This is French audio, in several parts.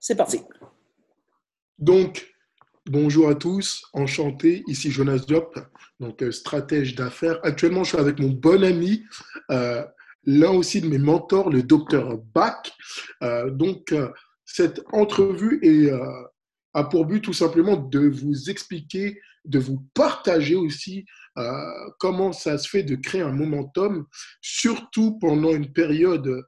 c'est parti. Donc, bonjour à tous, enchanté. Ici Jonas Diop, donc euh, stratège d'affaires. Actuellement, je suis avec mon bon ami, euh, l'un aussi de mes mentors, le docteur Bach. Euh, donc, cette entrevue a pour but tout simplement de vous expliquer, de vous partager aussi comment ça se fait de créer un momentum, surtout pendant une période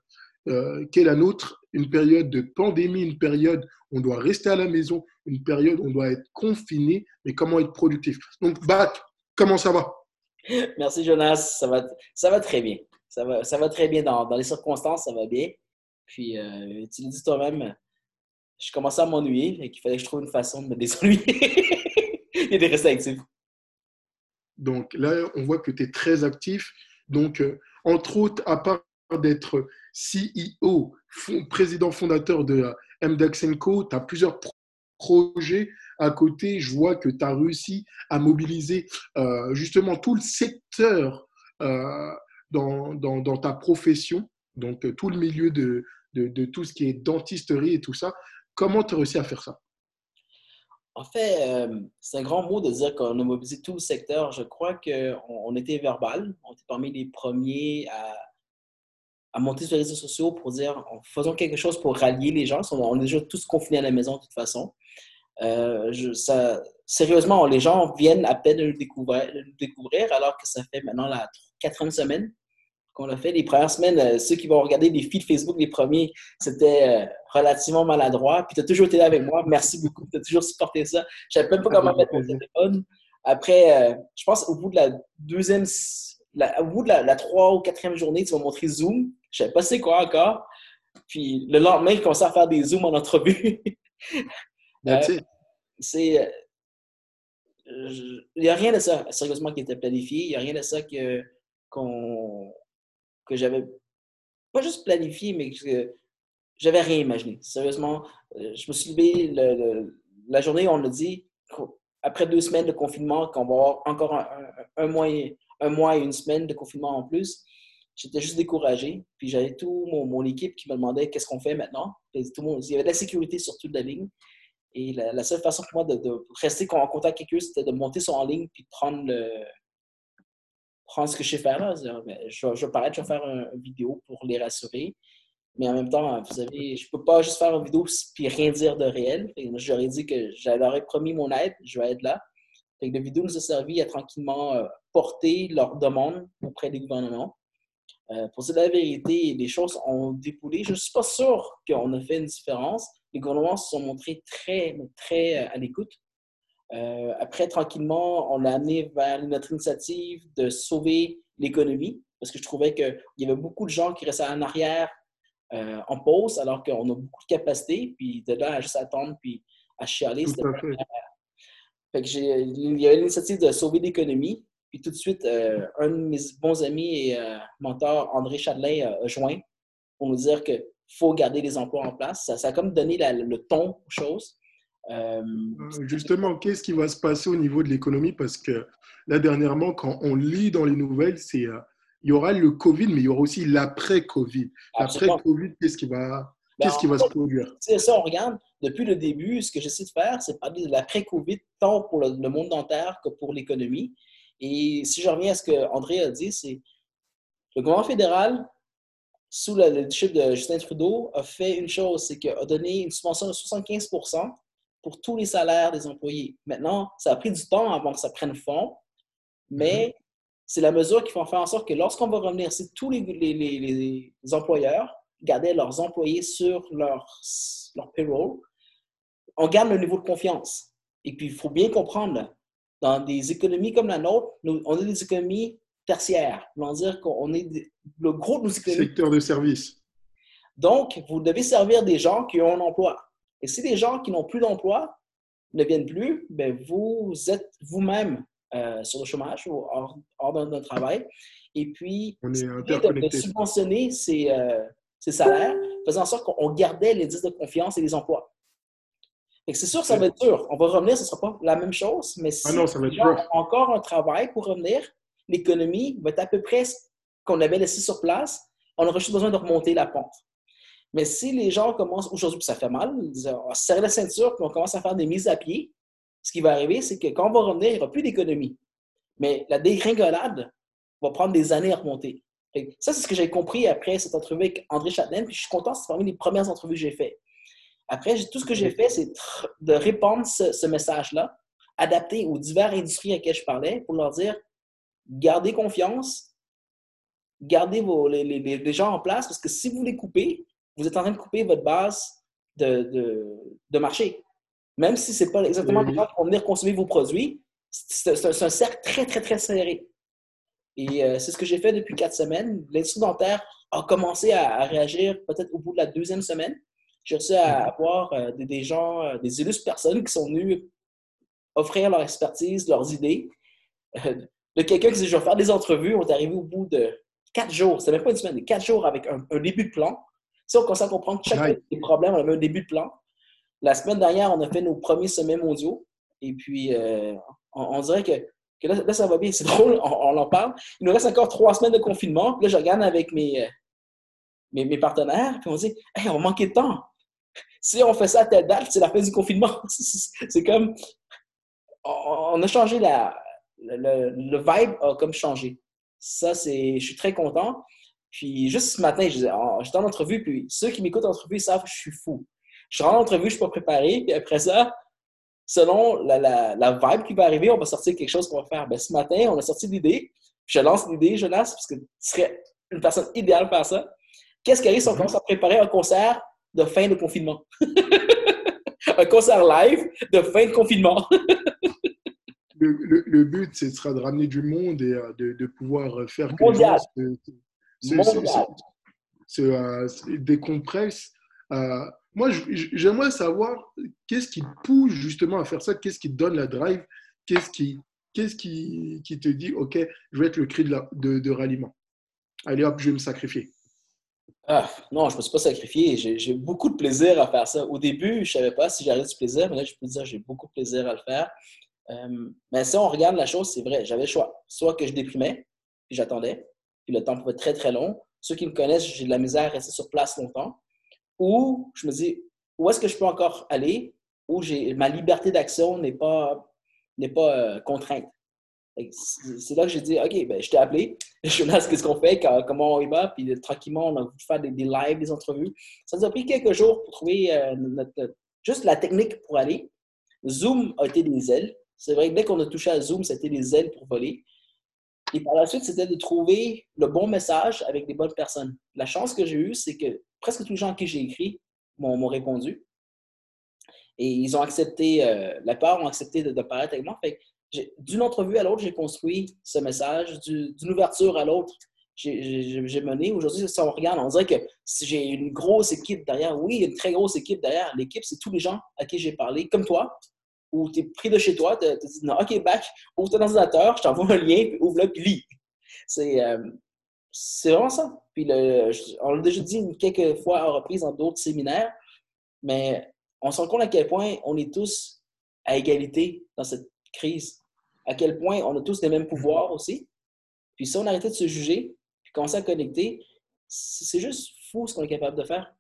euh, qu'est la nôtre, une période de pandémie, une période où on doit rester à la maison, une période où on doit être confiné, mais comment être productif. Donc, Bat, comment ça va? Merci Jonas, ça va, ça va très bien. Ça va, ça va très bien dans, dans les circonstances, ça va bien. Puis, euh, tu le dis toi-même, je commençais à m'ennuyer et qu'il fallait que je trouve une façon de me désennuyer et de rester actif. Donc là, on voit que tu es très actif. Donc, euh, entre autres, à part d'être CEO, président fondateur de MDAX Co. Tu as plusieurs projets à côté. Je vois que tu as réussi à mobiliser euh, justement tout le secteur euh, dans, dans, ta profession, donc euh, tout le milieu de, de, tout ce qui est dentisterie et tout ça. Comment tu as réussi à faire ça? En fait, c'est un grand mot de dire qu'on a mobilisé tout le secteur. Je crois qu'on on était verbal. On était parmi les premiers à, à monter sur les réseaux sociaux pour dire faisons quelque chose pour rallier les gens. On est déjà tous confinés à la maison de toute façon. Euh, sérieusement, les gens viennent à peine de le découvrir, découvrir alors que ça fait maintenant la quatrième semaine qu'on l'a fait. Les premières semaines, euh, ceux qui vont regarder les feeds Facebook, les premiers, c'était euh, relativement maladroit. Puis tu as toujours été là avec moi. Merci beaucoup. Tu as toujours supporté ça. Je savais même pas comment mettre mon téléphone. Après, je pense au bout de la deuxième au bout de la, la, ou quatrième journée, tu vas montrer Zoom. Je ne sais pas c'est quoi encore. Puis le lendemain, il commence à faire des Zooms en entrevue. euh, c'est. Il n'y a rien de ça, sérieusement, qui était planifié. Il n'y a rien de ça que, que j'avais pas juste planifié, mais que j'avais rien imaginé. Sérieusement, euh, je me suis levé la journée où on a dit, après deux semaines de confinement, qu'on va avoir encore un, un, mois, un mois et une semaine de confinement en plus. J'étais juste découragé. Puis j'avais tout mon, équipe qui me demandait qu'est-ce qu'on fait maintenant. tout le monde, il y avait de la sécurité sur toute la ligne. Et la, seule façon pour moi de, rester en contact avec eux, c'était de monter sur en ligne puis de prendre, le, prendre ce que je sais faire là. Je, je vais paraître, je vais faire une vidéo pour les rassurer. Mais en même temps, vous savez, je ne peux pas juste faire une vidéo puis rien dire de réel. J'aurais dit que j'aurais promis mon aide, je vais être là. Fait que la vidéo nous a servi à tranquillement euh, porter leurs demandes auprès des gouvernements. Euh, pour dire la vérité, les choses ont dépoulé. Je ne suis pas sûr qu'on a fait une différence. Les gouvernements se sont montrés très, très euh, à l'écoute. Euh, après, tranquillement, on a amené vers notre initiative de sauver l'économie parce que je trouvais qu'il y avait beaucoup de gens qui restaient en arrière en pause alors qu'on a beaucoup de capacité. Puis de là à juste attendre puis à chialer, c'était fait que il y avait l'initiative de sauver l'économie. Puis tout de suite, euh, un de mes bons amis et euh, mentors, André Chadelain, euh, a joint pour nous dire qu'il faut garder les emplois en place. Ça, a comme donné le ton aux choses. Justement, qu'est-ce qui va se passer au niveau de l'économie? Parce que là, dernièrement, quand on lit dans les nouvelles, c'est il y aura le Covid, mais il y aura aussi l'après-Covid. L'après-Covid, qu'est-ce qui va, ben, qu'est-ce qui va se produire? C'est ça, on regarde depuis le début, ce que j'essaie de faire, c'est parler de l'après-Covid, tant pour le, monde dentaire que pour l'économie. Et si je reviens à ce que André a dit, c'est le gouvernement fédéral, sous le leadership de Justin Trudeau, a fait une chose, c'est qu'il a donné une subvention de 75% pour tous les salaires des employés. Maintenant, ça a pris du temps avant que ça prenne fond, mais mm-hmm. c'est la mesure qui va faire en sorte que lorsqu'on va revenir, si tous les, les, employeurs gardaient leurs employés sur leur, leur payroll, on garde le niveau de confiance. Et puis, il faut bien comprendre, dans des économies comme la nôtre, on a des économies tertiaires. On dire qu'on est le gros de nos économies. Secteur de service. Donc, vous devez servir des gens qui ont un emploi. Et si des gens qui n'ont plus d'emploi ne viennent plus, ben vous êtes vous-même euh, sur le chômage ou hors, de notre travail. Et puis, on est de, de, subventionner ces, euh, ces salaires, faisant en sorte qu'on gardait les indices de confiance et les emplois. C'est sûr que ça va être dur. On va revenir, ce ne sera pas la même chose, mais si ah ça va être encore un travail pour revenir, l'économie va être à peu près ce qu'on avait laissé sur place. On aura juste besoin de remonter la pente. Mais si les gens commencent aujourd'hui, puis ça fait mal, on se serre la ceinture, puis on commence à faire des mises à pied, ce qui va arriver, c'est que quand on va revenir, il n'y aura plus d'économie. Mais la dégringolade va prendre des années à remonter. Ça, c'est ce que j'ai compris après cette entrevue avec André Châtelaine, puis je suis content, c'est parmi les premières entrevues que j'ai faites. Après, tout ce que j'ai fait, c'est de répandre ce, message-là, adapté aux divers industries à lesquelles je parlais, pour leur dire gardez confiance, gardez vos, les, gens en place, parce que si vous les coupez, vous êtes en train de couper votre base de, de, marché. Même si ce n'est pas exactement les gens qui vont venir consommer vos produits, c'est un, cercle très, très, très serré. Et euh, c'est ce que j'ai fait depuis quatre semaines. L'industrie dentaire a commencé à, réagir peut-être au bout de la deuxième semaine. J'ai réussi à avoir euh, des, gens, euh, des illustres personnes qui sont venues offrir leur expertise, leurs idées. de quelqu'un qui disait Je vais faire des entrevues, on est arrivé au bout de quatre jours, c'était même pas une semaine, quatre jours avec un, début de plan. Si on commence à comprendre chaque des problèmes, on avait un début de plan. La semaine dernière, on a fait nos premiers sommets mondiaux. Et puis, on, dirait que, là, ça va bien. C'est drôle, on, en parle. Il nous reste encore trois semaines de confinement. là, je regarde avec mes, euh, mes, mes, partenaires, puis on dit hey, on manquer de temps. Si on fait ça à telle date, c'est la fin du confinement. c'est comme. On, a changé la. Le, le, vibe a comme changé. Ça, c'est. Je suis très content. Puis juste ce matin, j'étais en entrevue, puis ceux qui m'écoutent en entrevue savent que je suis fou. Je rentre en entrevue, je suis pas préparé, puis après ça, selon la, la, vibe qui va arriver, on va sortir quelque chose qu'on va faire. Ben, ce matin, on a sorti l'idée. Je lance l'idée, Jonas, parce que tu serais une personne idéale pour faire ça. Qu'est-ce qui arrive si on mhm. commence à préparer un concert de fin de confinement? un concert live de fin de confinement. le, le, but, ce sera de ramener du monde et euh, de, de pouvoir faire que Mondial. se, euh, décompresse. Euh, moi, j'aimerais savoir qu'est-ce qui te pousse justement à faire ça, qu'est-ce qui te donne la drive, qu'est-ce qui, qu'est-ce qui, qui, te dit, OK, je vais être le cri de, de, de ralliement. Allez hop, je vais me sacrifier. Ah, non, je ne me suis pas sacrifié. J'ai beaucoup de plaisir à faire ça. Au début, je ne savais pas si j'avais du plaisir, mais là, je peux dire j'ai beaucoup de plaisir à le faire. Euh, mais si on regarde la chose, c'est vrai, j'avais le choix. Soit que je déprimais, puis j'attendais, puis le temps pouvait être très, très long. Ceux qui me connaissent, j'ai de la misère à rester sur place longtemps où je me dis, où est-ce que je peux encore aller, où ma liberté d'action n'est pas, n'est pas euh, contrainte. C'est là que j'ai dit, OK, ben, je t'ai appelé, je me qu'est-ce qu'on fait, comment on y va, puis tranquillement, on a voulu faire des, lives, des entrevues. Ça nous a pris quelques jours pour trouver euh, juste la technique pour aller. Zoom a été des ailes. C'est vrai que dès qu'on a touché à Zoom, c'était des ailes pour voler. Et par la suite, c'était de trouver le bon message avec les bonnes personnes. La chance que j'ai eue, c'est que presque tous les gens à qui j'ai écrit m'ont répondu. Et ils ont accepté, euh, la part ont accepté de, paraître avec moi. D'une entrevue à l'autre, j'ai construit ce message. d'une ouverture à l'autre, j'ai mené. Aujourd'hui, si on regarde, on dirait que j'ai une grosse équipe derrière. Oui, une très grosse équipe derrière. L'équipe, c'est tous les gens à qui j'ai parlé, comme toi, où tu es pris de chez toi, tu te dis, non, OK, back, ouvre ton ordinateur, je t'envoie un lien, puis ouvre-le, puis lis. C'est euh, vraiment ça. Puis le, on l'a déjà dit quelques fois à reprise dans d'autres séminaires, mais on se rend compte à quel point on est tous à égalité dans cette crise. À quel point on a tous les mêmes pouvoirs aussi. Puis si on arrêtait de se juger, puis commencer à connecter, c'est juste fou ce qu'on est capable de faire.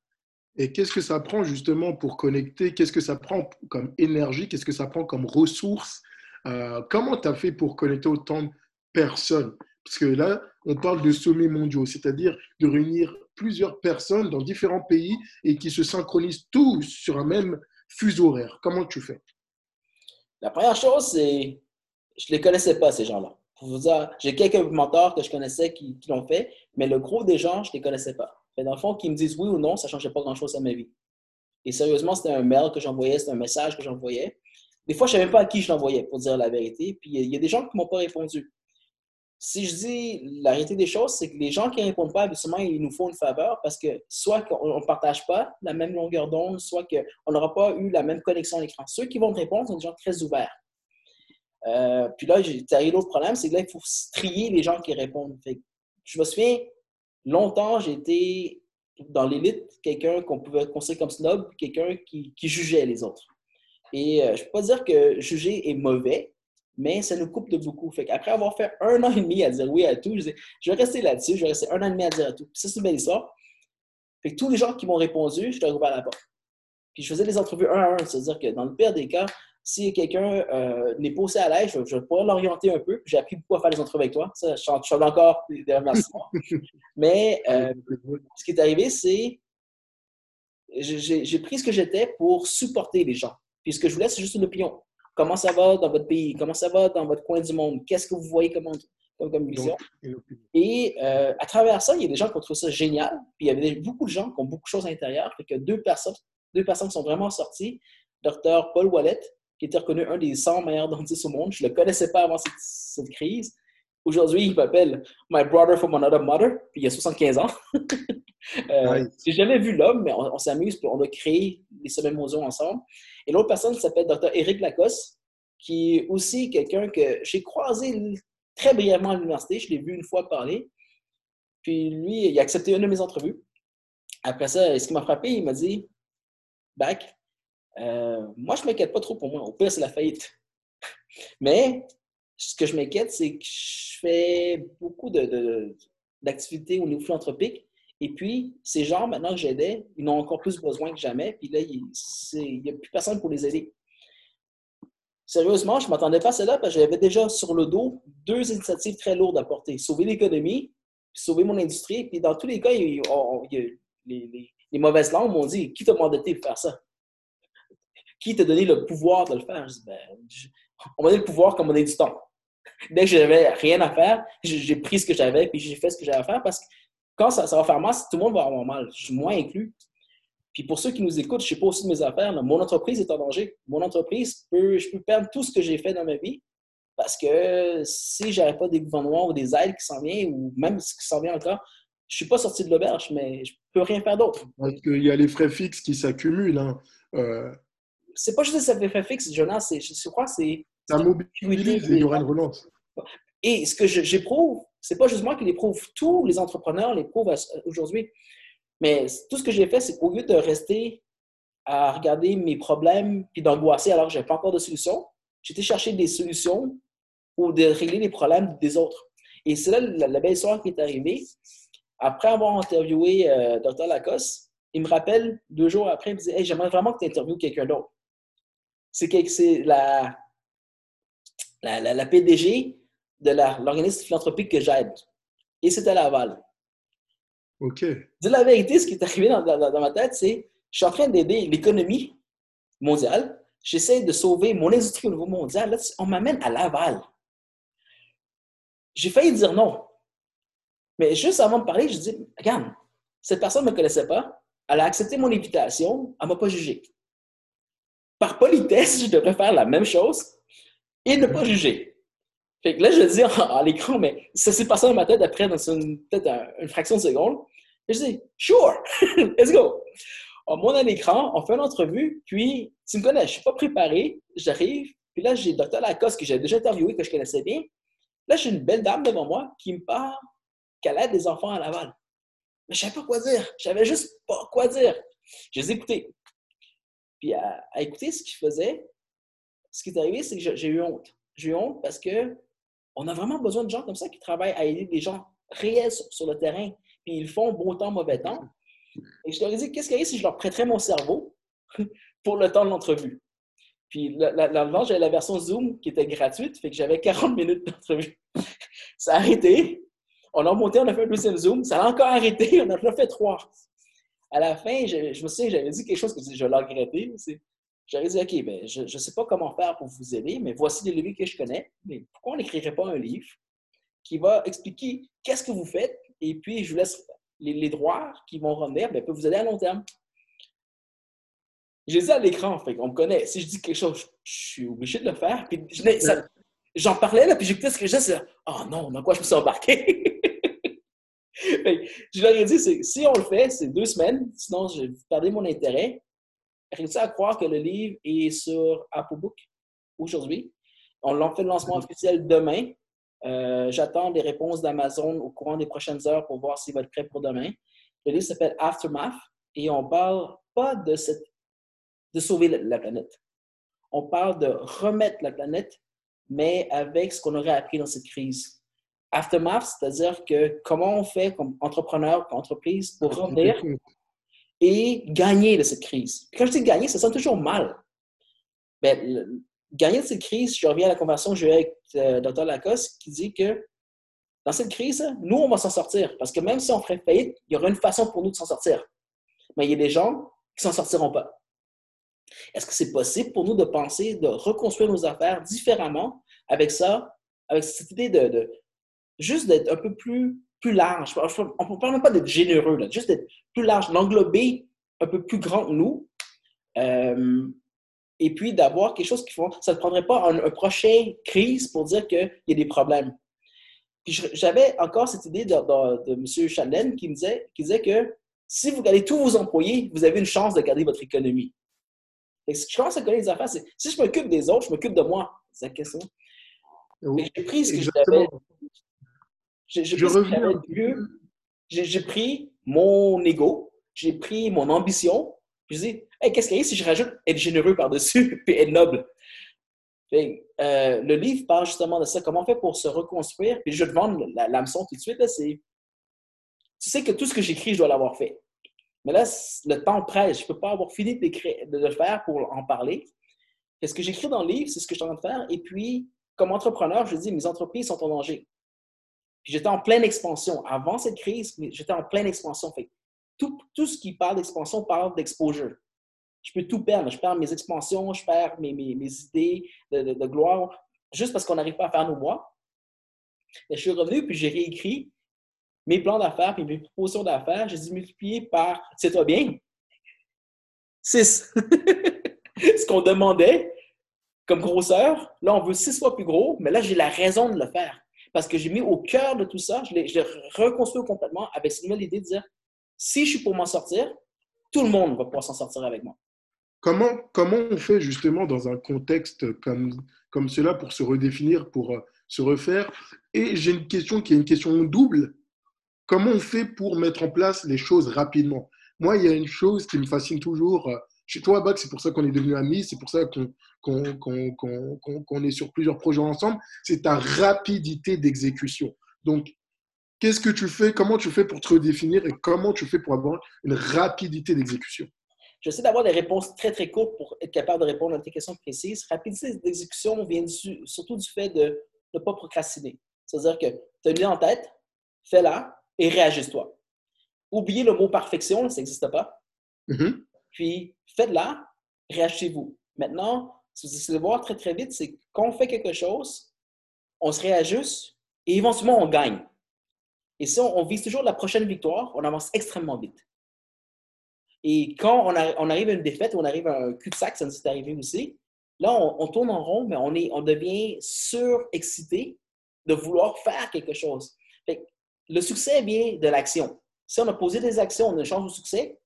Et qu'est-ce que ça prend justement pour connecter? Qu'est-ce que ça prend comme énergie? Qu'est-ce que ça prend comme ressources? Euh, Comment tu as fait pour connecter autant de personnes? Parce que là, on parle de sommets mondiaux, c'est-à-dire de réunir plusieurs personnes dans différents pays et qui se synchronisent tous sur un même fuseau horaire. Comment tu fais? La première chose, c'est je les connaissais pas, ces gens-là. J'ai quelques mentors que je connaissais qui, l'ont fait, mais le gros des gens, je ne les connaissais pas. Mais dans le fond, qu'ils me disent oui ou non, ça ne changeait pas grand-chose à ma vie. Et sérieusement, c'était un mail que j'envoyais, c'était un message que j'envoyais. Des fois, je ne savais même pas à qui je l'envoyais, pour dire la vérité. Puis il y a des gens qui ne m'ont pas répondu. Si je dis la réalité des choses, c'est que les gens qui ne répondent pas, habituellement, ils nous font une faveur parce que soit qu'on ne partage pas la même longueur d'onde, soit qu'on n'aura pas eu la même connexion à l'écran. Ceux qui vont te répondre sont des gens très ouverts. Euh, puis là, j'ai l'autre problème, c'est que là, il faut trier les gens qui répondent. je me souviens, longtemps, j'étais dans l'élite quelqu'un qu'on pouvait considérer comme snob, quelqu'un qui, jugeait les autres. Et euh, je ne peux pas dire que juger est mauvais, mais ça nous coupe de beaucoup. Après avoir fait un an et demi à dire oui à tout, je, je vais rester là-dessus, je vais rester un an et demi à dire à tout. ça, c'est une belle histoire. Tous les gens qui m'ont répondu, je leur ouvert la porte. Puis je faisais des entrevues un à un, c'est-à-dire que dans le pire des cas, si quelqu'un euh, n'est pas aussi à l'aise, je, pourrais l'orienter un peu. J'ai appris beaucoup à faire des entrevues avec toi. Ça, je suis encore des remerciements. Mais euh, ce qui est arrivé, c'est j'ai pris ce que j'étais pour supporter les gens. Puis ce que je voulais, c'est juste une opinion. Comment ça va dans votre pays? Comment ça va dans votre coin du monde? Qu'est-ce que vous voyez comme, comme, vision? et euh, à travers ça, il y a des gens qui ont trouvé ça génial. Puis il y avait beaucoup de gens qui ont beaucoup de choses à l'intérieur. Fait que deux personnes, deux personnes sont vraiment sorties. Docteur Paul Wallet, qui était reconnu un des 100 meilleurs dentistes au monde. Je ne le connaissais pas avant cette, crise. Aujourd'hui, il m'appelle My Brother from Another Mother, puis il a 75 ans. euh, J'ai jamais vu l'homme, mais on, s'amuse, puis on a créé les semaines Mozo ensemble. Et l'autre personne s'appelle Dr. Eric Lacoste, qui est aussi quelqu'un que j'ai croisé très brièvement à l'université. Je l'ai vu une fois parler. Puis lui, il a accepté une de mes entrevues. Après ça, ce qui m'a frappé, il m'a dit Bac, euh, moi, je ne m'inquiète pas trop pour moi. Au pire, c'est la faillite. Mais ce que je m'inquiète, c'est que je fais beaucoup d'activités au niveau philanthropique. Et puis, ces gens, maintenant que j'aidais, ils ont encore plus besoin que jamais. Puis là, il n'y a plus personne pour les aider. Sérieusement, je ne m'attendais pas à cela parce que j'avais déjà sur le dos deux initiatives très lourdes à porter. Sauver l'économie, sauver mon industrie. Puis dans tous les cas, les, mauvaises langues m'ont dit Qui t'a mandaté de faire ça qui t'a donné le pouvoir de le faire? Ben, on m'a donné le pouvoir comme on a du temps. Dès que j'avais rien à faire, j'ai pris ce que j'avais puis j'ai fait ce que j'avais à faire parce que quand ça, va faire mal, tout le monde va avoir mal. Je suis moins inclus. Puis pour ceux qui nous écoutent, je ne sais pas aussi de mes affaires, mon entreprise est en danger. Mon entreprise, peut, je peux perdre tout ce que j'ai fait dans ma vie parce que si je pas des gouvernements ou des aides qui s'en viennent, ou même ce qui s'en vient encore, je ne suis pas sorti de l'auberge, mais je ne peux rien faire d'autre. Parce qu'il y a les frais fixes qui s'accumulent. Hein. Euh, c'est pas juste effets fixe, Jonas, je crois que c'est. Ça mobilise et il y aura une relance. Et ce que j'éprouve, c'est pas juste moi qui l'éprouve, tous les entrepreneurs l'éprouvent aujourd'hui. Mais tout ce que j'ai fait, c'est qu'au lieu de rester à regarder mes problèmes puis d'angoisser alors que je n'avais pas encore de solution, j'étais chercher des solutions ou de régler les problèmes des autres. Et c'est là la, belle histoire qui est arrivée. Après avoir interviewé euh, Dr. Lacoste, il me rappelle deux jours après, il me dit Hey, j'aimerais vraiment que tu interviewes quelqu'un d'autre c'est la, la, la, PDG de l'organisme philanthropique que j'aide. Et c'est à Laval. OK. Dis la vérité, ce qui est arrivé dans, dans, ma tête, c'est je suis en train d'aider l'économie mondiale. J'essaie de sauver mon industrie au niveau mondial. Là, on m'amène à Laval. J'ai failli dire non. Mais juste avant de parler, je dis Regarde, cette personne ne me connaissait pas. Elle a accepté mon invitation. Elle ne m'a pas jugé par politesse, je devrais faire la même chose et ne pas juger. Là, je dis à l'écran, mais ça s'est passé dans ma tête après, dans peut-être une fraction de seconde. Je dis, sure, let's go. On monte à l'écran, on fait une entrevue, puis tu me connais, je suis pas préparé, j'arrive, puis là, j'ai Dr. Lacoste que j'ai déjà interviewé, que je connaissais bien. Là, j'ai une belle dame devant moi qui me parle qu'elle aide des enfants à Laval. Mais je ne savais pas quoi dire. Je savais juste pas quoi dire. Je les ai écoutés. Puis à, écouter ce qu'il faisait, ce qui est arrivé, c'est que j'ai eu honte. J'ai eu honte parce que on a vraiment besoin de gens comme ça qui travaillent à aider des gens réels sur, le terrain. Puis ils font bon temps, mauvais temps. Et je leur ai dit, qu'est-ce qu'il y a si je leur prêterais mon cerveau pour le temps de l'entrevue? Puis là, j'avais la version Zoom qui était gratuite, fait que j'avais 40 minutes d'entrevue. ça a arrêté. On a remonté, on a fait un deuxième Zoom. Ça a encore arrêté. On a fait trois à la fin, je, me souviens, j'avais dit quelque chose que je l'ai regretté. J'avais dit, OK, ben, je ne sais pas comment faire pour vous aider, mais voici les livres que je connais. Mais pourquoi on n'écrirait pas un livre qui va expliquer qu'est-ce que vous faites et puis je vous laisse les, droits qui vont revenir, ben, peuvent vous aider à long terme. J'ai dit à l'écran, fait on me connaît. Si je dis quelque chose, je, suis obligé de le faire. j'en parlais, là, puis j'écoutais ce que je disais. Oh non, dans quoi je me suis embarqué? je leur ai dit, si on le fait, c'est deux semaines, sinon je vais perdre mon intérêt. Réussi à croire que le livre est sur Apple Book aujourd'hui? On l'a fait le lancement officiel demain. Euh, j'attends des réponses d'Amazon au courant des prochaines heures pour voir s'il va être prêt pour demain. Le livre s'appelle Aftermath et on parle pas de, cette, de sauver la planète. On parle de remettre la planète, mais avec ce qu'on aurait appris dans cette crise. Aftermath, c'est-à-dire que comment on fait comme entrepreneur, comme entreprise pour revenir et gagner de cette crise. quand je dis gagner, ça sonne toujours mal. Mais gagner de cette crise, je reviens à la conversation que j'ai eue avec euh, Dr. Lacoste qui dit que dans cette crise, nous, on va s'en sortir. Parce que même si on ferait faillite, il y aura une façon pour nous de s'en sortir. Mais il y a des gens qui s'en sortiront pas. Est-ce que c'est possible pour nous de penser, de reconstruire nos affaires différemment avec ça, avec cette idée de, juste d'être un peu plus, plus large? On ne parle même pas d'être généreux, là, juste d'être plus large, d'englober un peu plus grand que nous. Euh, et puis d'avoir quelque chose qui font. Ça ne prendrait pas un, prochain crise pour dire qu'il y a des problèmes. j'avais encore cette idée de, de, M. Chalène qui me disait, qui disait que si vous gardez tous vos employés, vous avez une chance de garder votre économie. si je commence à connaître les affaires, c'est si je m'occupe des autres, je m'occupe de moi. C'est la question. J'ai pris ce que j'avais. J'ai J'ai pris mon ego, j'ai pris mon ambition, je dis, qu'est-ce qu'il y a si je rajoute être généreux par-dessus et être noble? Euh, le livre parle justement de ça. Comment on fait pour se reconstruire? Puis je te demande l'hameçon tout de suite. C'est, tu sais que tout ce que j'écris, je dois l'avoir fait. Mais là, le temps presse. Je ne peux pas avoir fini de le faire pour en parler. ce que j'écris dans le livre, c'est ce que je suis en train de faire. Et puis, comme entrepreneur, je dis, mes entreprises sont en danger. J'étais en pleine expansion. Avant cette crise, j'étais en pleine expansion. Fait, tout, tout ce qui parle d'expansion parle d'exposure. Je peux tout perdre. Je perds mes expansions, je perds mes, mes, idées de, de, gloire, juste parce qu'on n'arrive pas à faire nos mois. Je suis revenu, puis j'ai réécrit mes plans d'affaires, puis mes propositions d'affaires. J'ai dit multiplier par, c'est toi bien, 6. Ce qu'on demandait comme grosseur, là, on veut six fois plus gros, mais là, j'ai la raison de le faire. Parce que j'ai mis au cœur de tout ça, je l'ai reconstruit complètement avec cette nouvelle idée de dire si je suis pour m'en sortir, tout le monde va pouvoir s'en sortir avec moi. Comment, comment on fait justement dans un contexte comme, comme cela pour se redéfinir, pour euh, se refaire? Et j'ai une question qui est une question double. Comment on fait pour mettre en place les choses rapidement? Moi, il y a une chose qui me fascine toujours. Chez toi, Bach, c'est pour ça qu'on est devenus amis, c'est pour ça qu'on est sur plusieurs projets ensemble, c'est ta rapidité d'exécution. Donc, Qu'est-ce que tu fais Comment tu fais pour te redéfinir et comment tu fais pour avoir une rapidité d'exécution? J'essaie d'avoir des réponses très, très courtes pour être capable de répondre à tes questions précises. Rapidité d'exécution vient surtout du fait de ne pas procrastiner. C'est-à-dire que tu as une idée en tête, fais-la et réagis-toi. Oubliez le mot perfection, ça n'existe pas. Mm-hmm. Puis, faites-la, réagissez-vous. Maintenant, que vous allez voir très, très vite, c'est quand on fait quelque chose, on se réajuste et éventuellement, on gagne. Et si on, vise toujours la prochaine victoire, on avance extrêmement vite. Et quand on, arrive à une défaite, on arrive à un cul-de-sac, ça nous est arrivé aussi, là, on, tourne en rond, mais on, est, on devient surexcité de vouloir faire quelque chose. le succès vient de l'action. Si on a posé des actions, on a une chance au succès.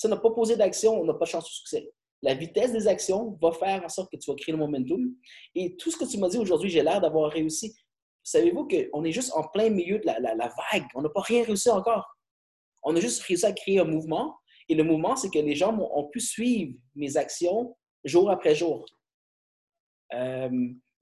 Si on n'a pas posé d'action, on n'a pas de chance au succès. La vitesse des actions va faire en sorte que tu vas créer le momentum. Et tout ce que tu m'as dit aujourd'hui, j'ai l'air d'avoir réussi. Savez-vous qu'on est juste en plein milieu de la, vague? On n'a pas rien réussi encore. On a juste réussi à créer un mouvement. Et le mouvement, c'est que les gens ont, pu suivre mes actions jour après jour. Euh,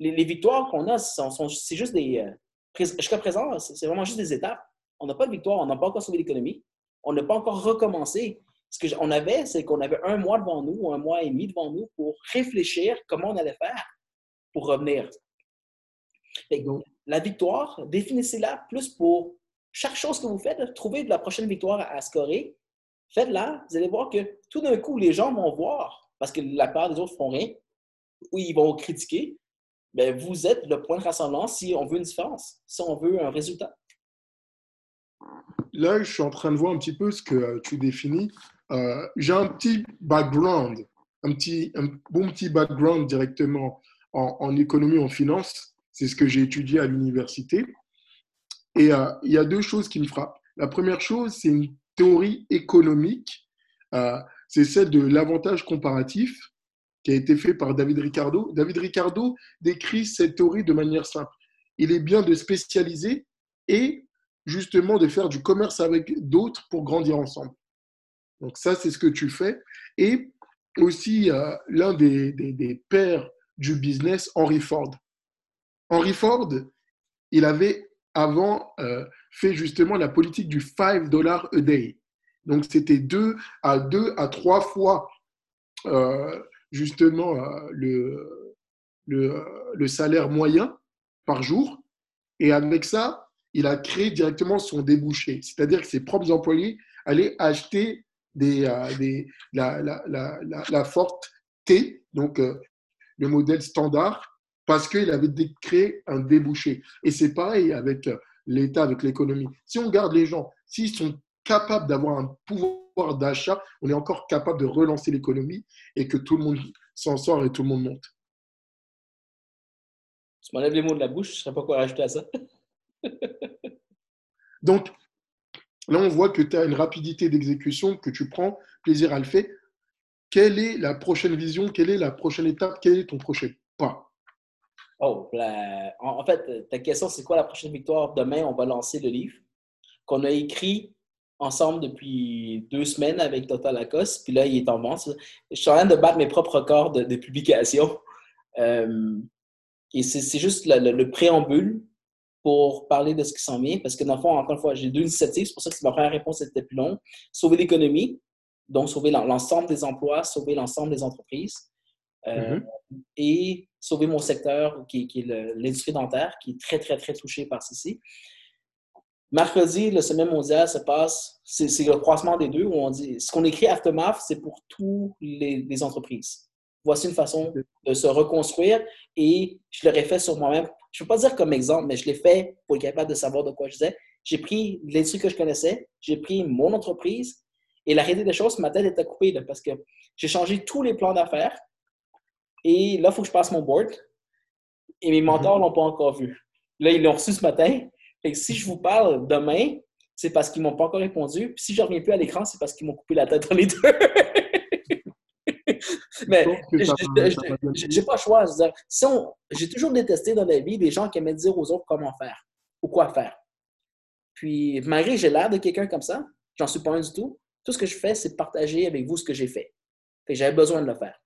les, victoires qu'on a, c'est juste des. Euh, jusqu'à présent, c'est vraiment juste des étapes. On n'a pas de victoire, on n'a pas encore sauvé l'économie, on n'a pas encore recommencé. Ce qu'on avait, c'est qu'on avait un mois devant nous, ou un mois et demi devant nous pour réfléchir comment on allait faire pour revenir. La victoire, définissez-la plus pour chaque chose que vous faites, trouvez de la prochaine victoire à, scorer. Faites-la, vous allez voir que tout d'un coup, les gens vont voir, parce que la part des autres font rien, ou ils vont critiquer, bien, vous êtes le point de rassemblance si on veut une différence, si on veut un résultat. Là, je suis en train de voir un petit peu ce que euh, tu définis. Euh, j'ai un petit background, un, petit, un bon petit background directement en, économie, en finance. C'est ce que j'ai étudié à l'université. Et euh, il y a deux choses qui me frappent. La première chose, c'est une théorie économique. Euh, c'est celle de l'avantage comparatif qui a été fait par David Ricardo. David Ricardo décrit cette théorie de manière simple. Il est bien de spécialiser et justement de faire du commerce avec d'autres pour grandir ensemble. Donc ça, c'est ce que tu fais. Et aussi, l'un des, pères du business, Henry Ford. Henry Ford, il avait avant euh, fait justement la politique du 5 dollars a day. Donc, c'était deux à deux à trois fois euh, justement euh, le, le, le, salaire moyen par jour. Et avec ça, il a créé directement son débouché. C'est-à-dire que ses propres employés allaient acheter des, euh, des la, la, la, la, forte T, donc le modèle standard, parce qu'il avait créé un débouché. Et c'est pareil avec l'État, avec l'économie. Si on garde les gens, s'ils sont capables d'avoir un pouvoir d'achat, on est encore capable de relancer l'économie et que tout le monde s'en sort et tout le monde monte. Tu m'enlèves les mots de la bouche, je ne sais pas quoi rajouter à ça. Donc, là, on voit que tu as une rapidité d'exécution, que tu prends plaisir à le faire. Quelle est la prochaine vision? Quelle est la prochaine étape? Quel est ton prochain pas? Oh, en fait, ta question, c'est quoi la prochaine victoire? Demain, on va lancer le livre qu'on a écrit ensemble depuis deux semaines avec Total Lacoste. Puis là, il est en vente. Je suis en train de battre mes propres records de, publication. Euh, et c'est juste le, préambule pour parler de ce qui s'en vient. Parce que dans le fond, encore une fois, j'ai deux initiatives. C'est pour ça que ma première réponse était plus longue. Sauver l'économie, donc sauver l'ensemble des emplois, sauver l'ensemble des entreprises. Euh, mm-hmm. Et sauver mon secteur, qui, qui est l'industrie dentaire, qui est très, très, très touché par ceci. Mercredi, le sommet mondial se passe, c'est le croisement des deux où on dit, ce qu'on écrit Aftermath, c'est pour toutes les, entreprises. Voici une façon de se reconstruire et je l'aurais fait sur moi-même. Je ne veux pas dire comme exemple, mais je l'ai fait pour être capable de savoir de quoi je disais. J'ai pris l'industrie que je connaissais, j'ai pris mon entreprise et la réalité des choses, ma tête était coupée parce que j'ai changé tous les plans d'affaires et là, il faut que je passe mon board et mes mentors ne mhm. l'ont pas encore vu. Là, ils l'ont reçu ce matin si je vous parle demain, c'est parce qu'ils ne m'ont pas encore répondu. Puis si je ne reviens plus à l'écran, c'est parce qu'ils m'ont coupé la tête dans les deux. Mais j'ai pas le choix. J'ai toujours détesté dans la vie des gens qui aimaient dire aux autres comment faire ou quoi faire. Puis, malgré j'ai l'air de quelqu'un comme ça, j'en suis pas un du tout. Tout ce que je fais, c'est partager avec vous ce que j'ai fait. j'avais besoin de le faire.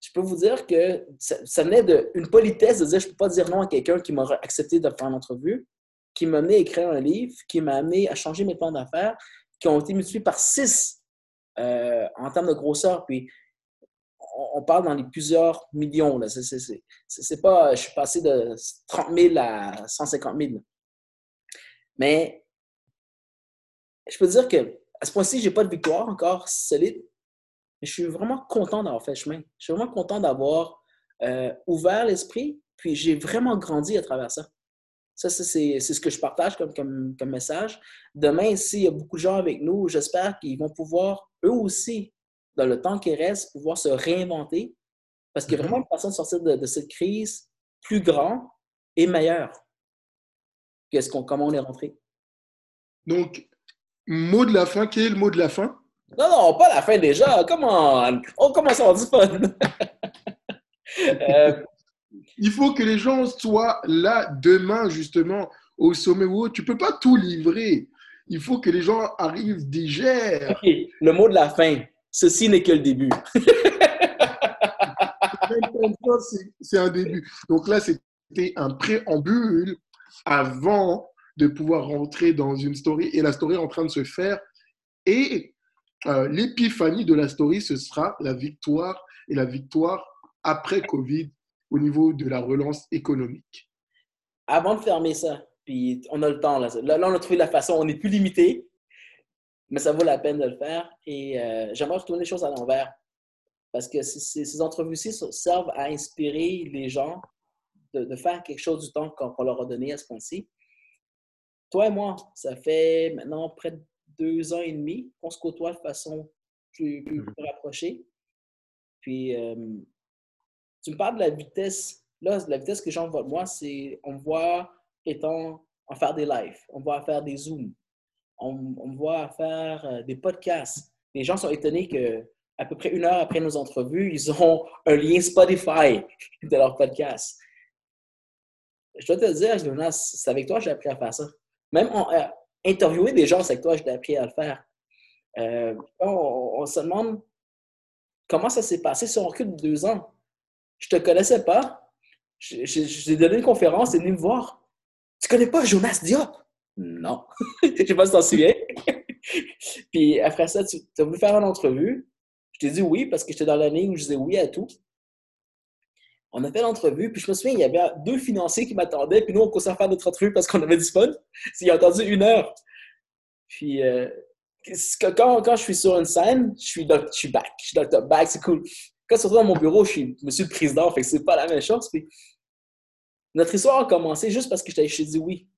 Je peux vous dire que ça, ça venait d'une politesse de dire je ne peux pas dire non à quelqu'un qui m'aurait accepté de faire l'entrevue qui m'a amené à écrire un livre, qui m'a amené à changer mes plans d'affaires, qui ont été multipliés par six euh, en termes de grosseur. Puis, on, parle dans les plusieurs millions. C'est pas, je suis passé de 30 000 à 150 000. Mais je peux dire que à ce point-ci, je n'ai pas de victoire encore solide, mais je suis vraiment content d'avoir fait le chemin. Je suis vraiment content d'avoir euh, ouvert l'esprit, puis j'ai vraiment grandi à travers ça. Ça, c'est ce que je partage comme, comme, message. Demain, s'il y a beaucoup de gens avec nous, j'espère qu'ils vont pouvoir, eux aussi, dans le temps qui reste, pouvoir se réinventer. Parce qu'il y a vraiment une façon de sortir de, cette crise plus grand et meilleure que ce qu'on, comment on est rentré. Donc, mot de la fin, quel est le mot de la fin? Non, non, pas la fin déjà. Comment? On commence à du fun. euh, il faut que les gens soient là demain, justement, au sommet où tu ne peux pas tout livrer. Il faut que les gens arrivent, digèrent. OK, le mot de la fin. Ceci n'est que le début. c'est un début. Donc là, c'était un préambule avant de pouvoir rentrer dans une story. Et la story est en train de se faire. Et euh, l'épiphanie de la story, ce sera la victoire et la victoire après Covid au niveau de la relance économique. Avant de fermer ça, puis on a le temps, là, là, on a trouvé la façon, on est plus limité, mais ça vaut la peine de le faire. Et euh, j'aimerais retourner les choses à l'envers. Parce que ces, entrevues-ci servent à inspirer les gens de, faire quelque chose du temps qu'on leur a donné à ce point-ci. Toi et moi, ça fait maintenant près de deux ans et demi qu'on se côtoie de façon plus, plus, mm-hmm. rapprochée. Puis, euh, tu me parles de la vitesse. Là, la vitesse que j'envoie moi, c'est on me voit étant en faire des lives, on me voit faire des zooms, on, me voit faire euh, des podcasts. Les gens sont étonnés que à peu près une heure après nos entrevues, ils ont un lien Spotify de leur podcast. Je dois te dire, Jonas, c'est avec toi que j'ai appris à faire ça. Même euh, interviewer des gens, c'est avec toi que j'ai appris à le faire. Euh, on, se demande comment ça s'est passé si on recule de deux ans. Je te connaissais pas. J'ai donné une conférence, et venu me voir. Tu connais pas Jonas Diop? Non. Je sais pas si t'en souviens. puis après ça, tu as voulu faire une entrevue. Je t'ai dit oui parce que j'étais dans la ligne où je disais oui à tout. On a fait l'entrevue, puis je me souviens, il y avait deux financiers qui m'attendaient, puis nous, on commençait à faire notre entrevue parce qu'on avait du fun. Ils ont attendu une heure. Puis, euh, quand, quand, je suis sur une scène, je suis, je suis back. Je suis top back, c'est cool. Quand surtout dans mon bureau, je suis monsieur le président, fait que c'est pas la même chose. Puis, notre histoire a commencé juste parce que je t'ai dit oui.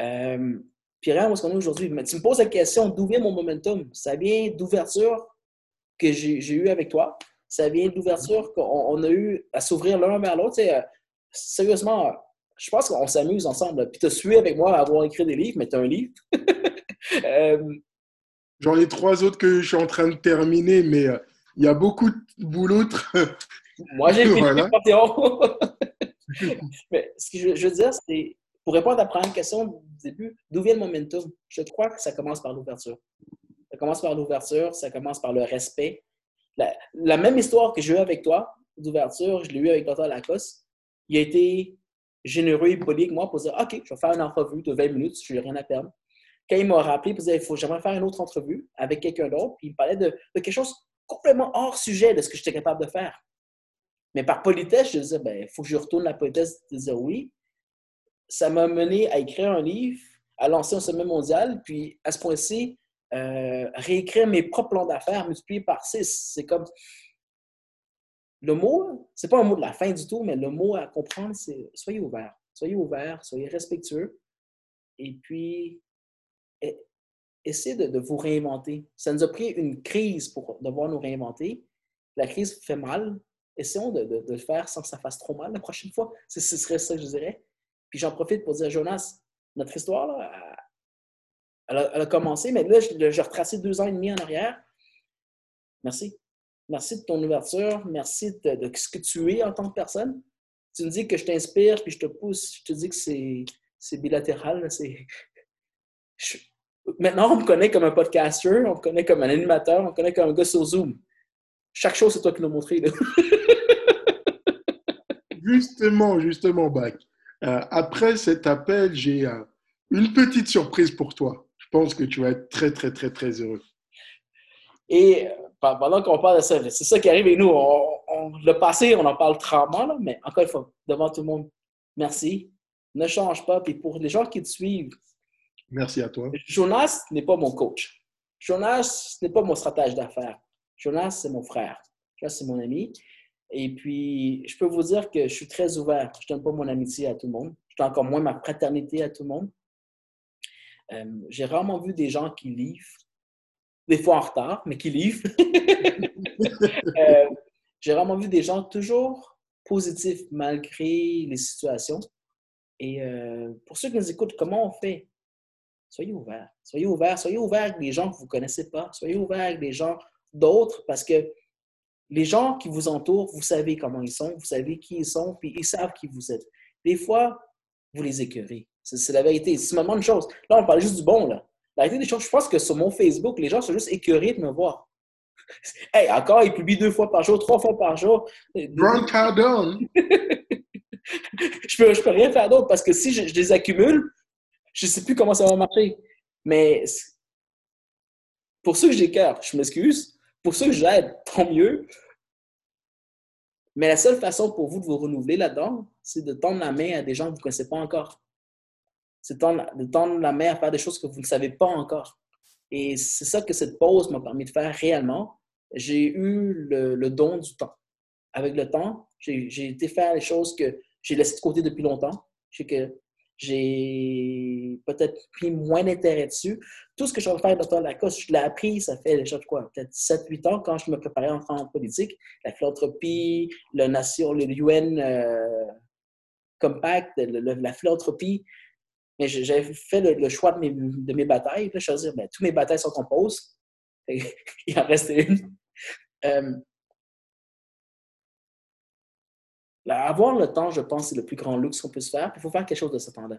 Euh, puis rien, où est-ce qu'on est aujourd'hui? Mais tu me poses la question, d'où vient mon momentum? Ça vient d'ouverture que j'ai eu avec toi. Ça vient d'ouverture qu'on a eu à s'ouvrir l'un vers l'autre. Euh, sérieusement, je pense qu'on s'amuse ensemble. Puis tu as suivi avec moi à avoir écrit des livres, mais tu as un livre. Euh, J'en ai trois autres que je suis en train de terminer, mais euh, il y a beaucoup de boulot. moi, j'ai fini voilà. mais ce que je, je veux dire, c'est pour répondre à la première question du début, d'où vient le momentum? Je crois que ça commence par l'ouverture. Ça commence par l'ouverture, ça commence par le respect. La, même histoire que j'ai eue avec toi, d'ouverture, je l'ai eue avec Dr. Lacoste. Il a été généreux et poli avec moi pour dire OK, je vais faire une entrevue de 20 minutes, je n'ai rien à perdre. Quand il m'a rappelé pour dire il faut j'aimerais faire une autre entrevue avec quelqu'un d'autre, puis il me parlait de, quelque chose complètement hors sujet de ce que j'étais capable de faire. Mais par politesse, je disais ben, il faut que je retourne la politesse de dire oui ça m'a mené à écrire un livre, à lancer un sommet mondial, puis à ce point-ci, euh, réécrire mes propres plans d'affaires multipliés par six. C'est comme. Le mot, c'est pas un mot de la fin du tout, mais le mot à comprendre, c'est soyez ouvert. Soyez ouvert, soyez respectueux. Et puis, essayez de, vous réinventer. Ça nous a pris une crise pour devoir nous réinventer. La crise fait mal. Essayons de, de le faire sans que ça fasse trop mal la prochaine fois. Ce serait ça je dirais. Puis j'en profite pour dire, Jonas, notre histoire, elle, a, commencé, mais là, j'ai retracé deux ans et demi en arrière. Merci. Merci de ton ouverture. Merci de, ce que tu es en tant que personne. Tu me dis que je t'inspire, puis je te pousse. Je te dis que c'est bilatéral. Maintenant, on me connaît comme un podcaster, on me connaît comme un animateur, on me connaît comme un gars sur Zoom. Chaque chose, c'est toi qui l'as montré. justement, justement, Bac. Euh, après cet appel, j'ai euh, une petite surprise pour toi. Je pense que tu vas être très, très, très, très heureux. Et euh, pendant qu'on parle de ça, c'est ça qui arrive et nous, on, le passé, on en parle tranquillement, mais encore une fois, devant tout le monde, merci. Ne change pas. Puis pour les gens qui te suivent, merci à toi. Jonas n'est pas mon coach. Jonas n'est pas mon stratège d'affaires. Jonas, c'est mon frère. Jonas, c'est mon ami. Et puis, je peux vous dire que je suis très ouvert. Je ne donne pas mon amitié à tout le monde. Je donne encore moins ma fraternité à tout le monde. Euh, j'ai rarement vu des gens qui livrent, des fois en retard, mais qui livrent. Euh, j'ai rarement vu des gens toujours positifs malgré les situations. Et euh, pour ceux qui nous écoutent, comment on fait? Soyez ouverts. Soyez ouverts. Soyez ouverts avec des gens que vous ne connaissez pas. Soyez ouverts avec des gens d'autres parce que les gens qui vous entourent, vous savez comment ils sont, vous savez qui ils sont, puis ils savent qui vous êtes. Des fois, vous les écœurez. C'est la vérité. C'est vraiment une chose. Là, on parle juste du bon, là. La vérité des choses, je pense que sur mon Facebook, les gens sont juste écœurés de me voir. Hey, encore, ils publient deux fois par jour, trois fois par jour. Brown Cardone! je peux, je peux rien faire d'autre parce que si je, je les accumule, je ne sais plus comment ça va marcher. Mais pour ceux que j'écœure, je m'excuse. Pour ceux que j'aide, tant mieux. Mais la seule façon pour vous de vous renouveler là-dedans, c'est de tendre la main à des gens que vous ne connaissez pas encore. C'est de tendre la main à faire des choses que vous ne savez pas encore. Et c'est ça que cette pause m'a permis de faire réellement. J'ai eu le, don du temps. Avec le temps, j'ai été faire les choses que j'ai laissées de côté depuis longtemps. Que j'ai peut-être pris moins d'intérêt dessus. Tout ce que je vais faire dans la cause, je l'ai appris, ça fait déjà quoi, peut-être 7-8 ans quand je me préparais en, en politique. La philanthropie, le nation, le UN euh, Compact, la philanthropie. Mais j'avais fait le, choix de mes, de mes batailles. Là, je suis ben, toutes mes batailles sont en pause. Il en reste une. Euh, avoir le temps, je pense, c'est le plus grand luxe qu'on peut se faire. Il faut faire quelque chose de ce temps-là.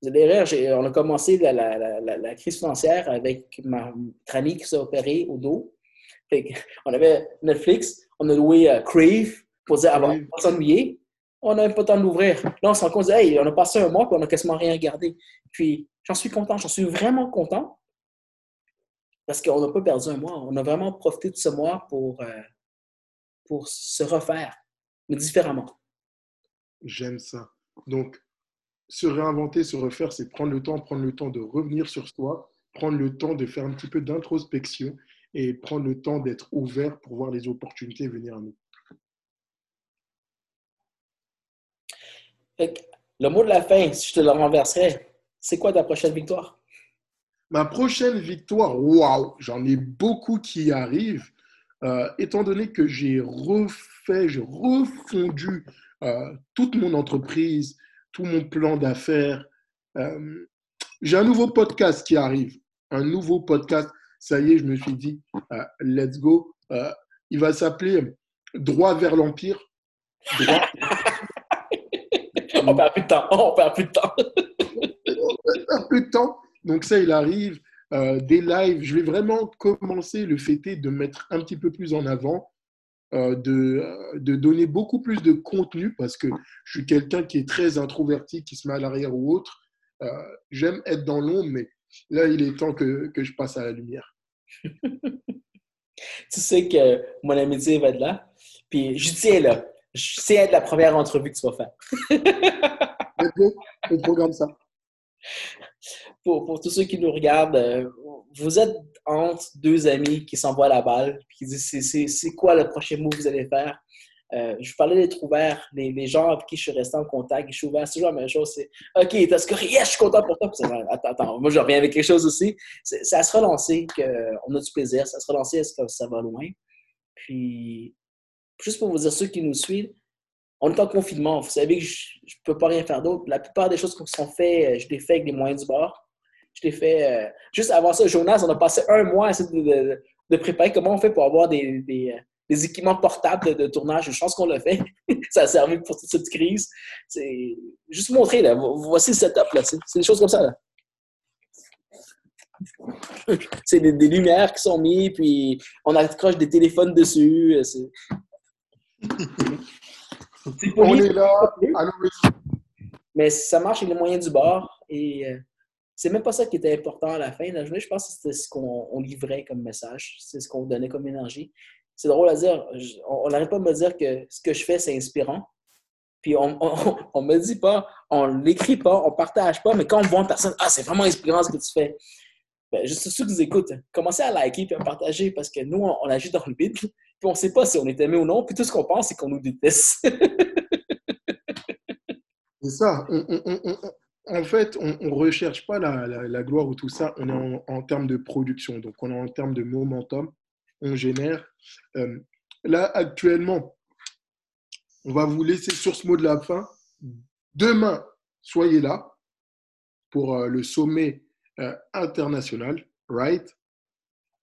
Vous allez rire, on a commencé la, crise financière avec ma amie qui s'est opérée au dos. on avait Netflix, on a loué euh, Crave pour dire, avant ah, s'ennuyer. On n'a même pas le temps de l'ouvrir. Là, on se rend compte, hey, on a passé un mois et on n'a quasiment rien regardé. Puis, j'en suis content, j'en suis vraiment content. Parce qu'on n'a pas perdu un mois. On a vraiment profité de ce mois pour, euh, pour se refaire, mais différemment. J'aime ça. Donc, se réinventer, se refaire, c'est prendre le temps, prendre le temps de revenir sur soi, prendre le temps de faire un petit peu d'introspection et prendre le temps d'être ouvert pour voir les opportunités venir à nous. Le mot de la fin, si je te le renverserais, c'est quoi ta prochaine victoire? Ma prochaine victoire, waouh, j'en ai beaucoup qui arrivent. Euh, étant donné que j'ai refait, j'ai refondu euh, toute mon entreprise, tout mon plan d'affaires, euh, j'ai un nouveau podcast qui arrive. Un nouveau podcast. Ça y est, je me suis dit, let's go. il va s'appeler Droit vers l'Empire. on perd plus de temps. On perd plus de temps. on perd plus de temps. Donc ça, il arrive. Euh, des lives, je vais vraiment commencer le fait de mettre un petit peu plus en avant, euh, de, euh, de, donner beaucoup plus de contenu parce que je suis quelqu'un qui est très introverti, qui se met à l'arrière ou autre. J'aime être dans l'ombre, mais là, il est temps que, que je passe à la lumière. tu sais que mon amitié va être là. Puis je tiens là. Je être la première entrevue que tu vas faire. on programme ça pour, tous ceux qui nous regardent, euh, vous êtes entre deux amis qui s'envoient la balle, qui disent c'est quoi le prochain mot que vous allez faire? Euh, je vous parlais d'être ouvert, les, gens avec qui je suis resté en contact, je suis ouvert, c'est toujours la même chose. C'est OK, t'as que yes, je suis content pour toi. Attends, attends, moi je reviens avec quelque chose aussi. C'est à se relancer qu'on a du plaisir, à se relancer est-ce que ça va loin? Puis, juste pour vous dire, ceux qui nous suivent, on est en confinement. Vous savez que je ne peux pas rien faire d'autre. La plupart des choses qui sont faites, euh, je les fais avec les moyens du bord. Je l'ai fait. Euh, juste avant ça, Jonas, on a passé un mois à essayer de, préparer comment on fait pour avoir des, des, euh, équipements portables de, tournage. Je pense qu'on l'a fait. ça a servi pour toute cette crise. C'est juste montrer, là. Voici le setup. C'est des choses comme ça. C'est des, lumières qui sont mises, puis on accroche des téléphones dessus. On est là. Mais ça marche avec les moyens du bord. Et euh, c'est même pas ça qui était important à la fin de la journée. Je pense que c'était ce qu'on livrait comme message. C'est ce qu'on donnait comme énergie. C'est drôle à dire. On n'arrête pas de me dire que ce que je fais, c'est inspirant. Puis on ne me dit pas, on ne l'écrit pas, on ne partage pas, mais quand on voit une personne, ah, c'est vraiment inspirant ce que tu fais. Ben, juste ceux qui nous écoutent, commencez à liker et à partager parce que nous, on, agit dans le vide. On ne sait pas si on est aimé ou non. Puis tout ce qu'on pense, c'est qu'on nous déteste. c'est ça en fait, on ne recherche pas la, gloire ou tout ça, on est en, termes de production, donc on est en termes de momentum, on génère. Euh, là, actuellement, on va vous laisser sur ce mot de la fin. Demain, soyez là pour euh, le sommet euh, international, right?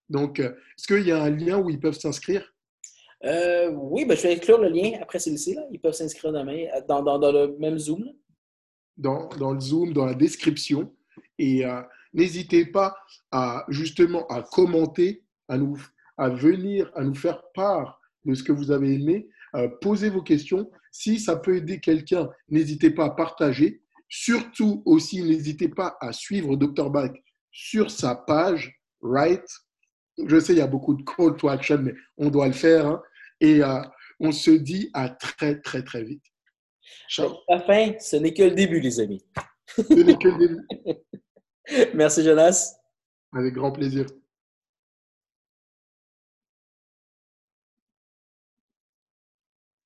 Donc, est-ce qu'il y a un lien où ils peuvent s'inscrire? Oui, ben, je vais inclure le lien après celui-ci. Ils peuvent s'inscrire demain dans, le même Zoom dans, le Zoom, dans la description. Et euh, n'hésitez pas à justement à commenter, à venir, à nous faire part de ce que vous avez aimé. Euh, posez vos questions. Si ça peut aider quelqu'un, n'hésitez pas à partager. Surtout aussi, n'hésitez pas à suivre Dr. Bach sur sa page, right? Je sais, il y a beaucoup de call to action, mais on doit le faire. Hein. Et euh, on se dit à très, très, très vite. La fin, ce n'est que le début, les amis. Ce n'est que le début. Merci, Jonas. Avec grand plaisir.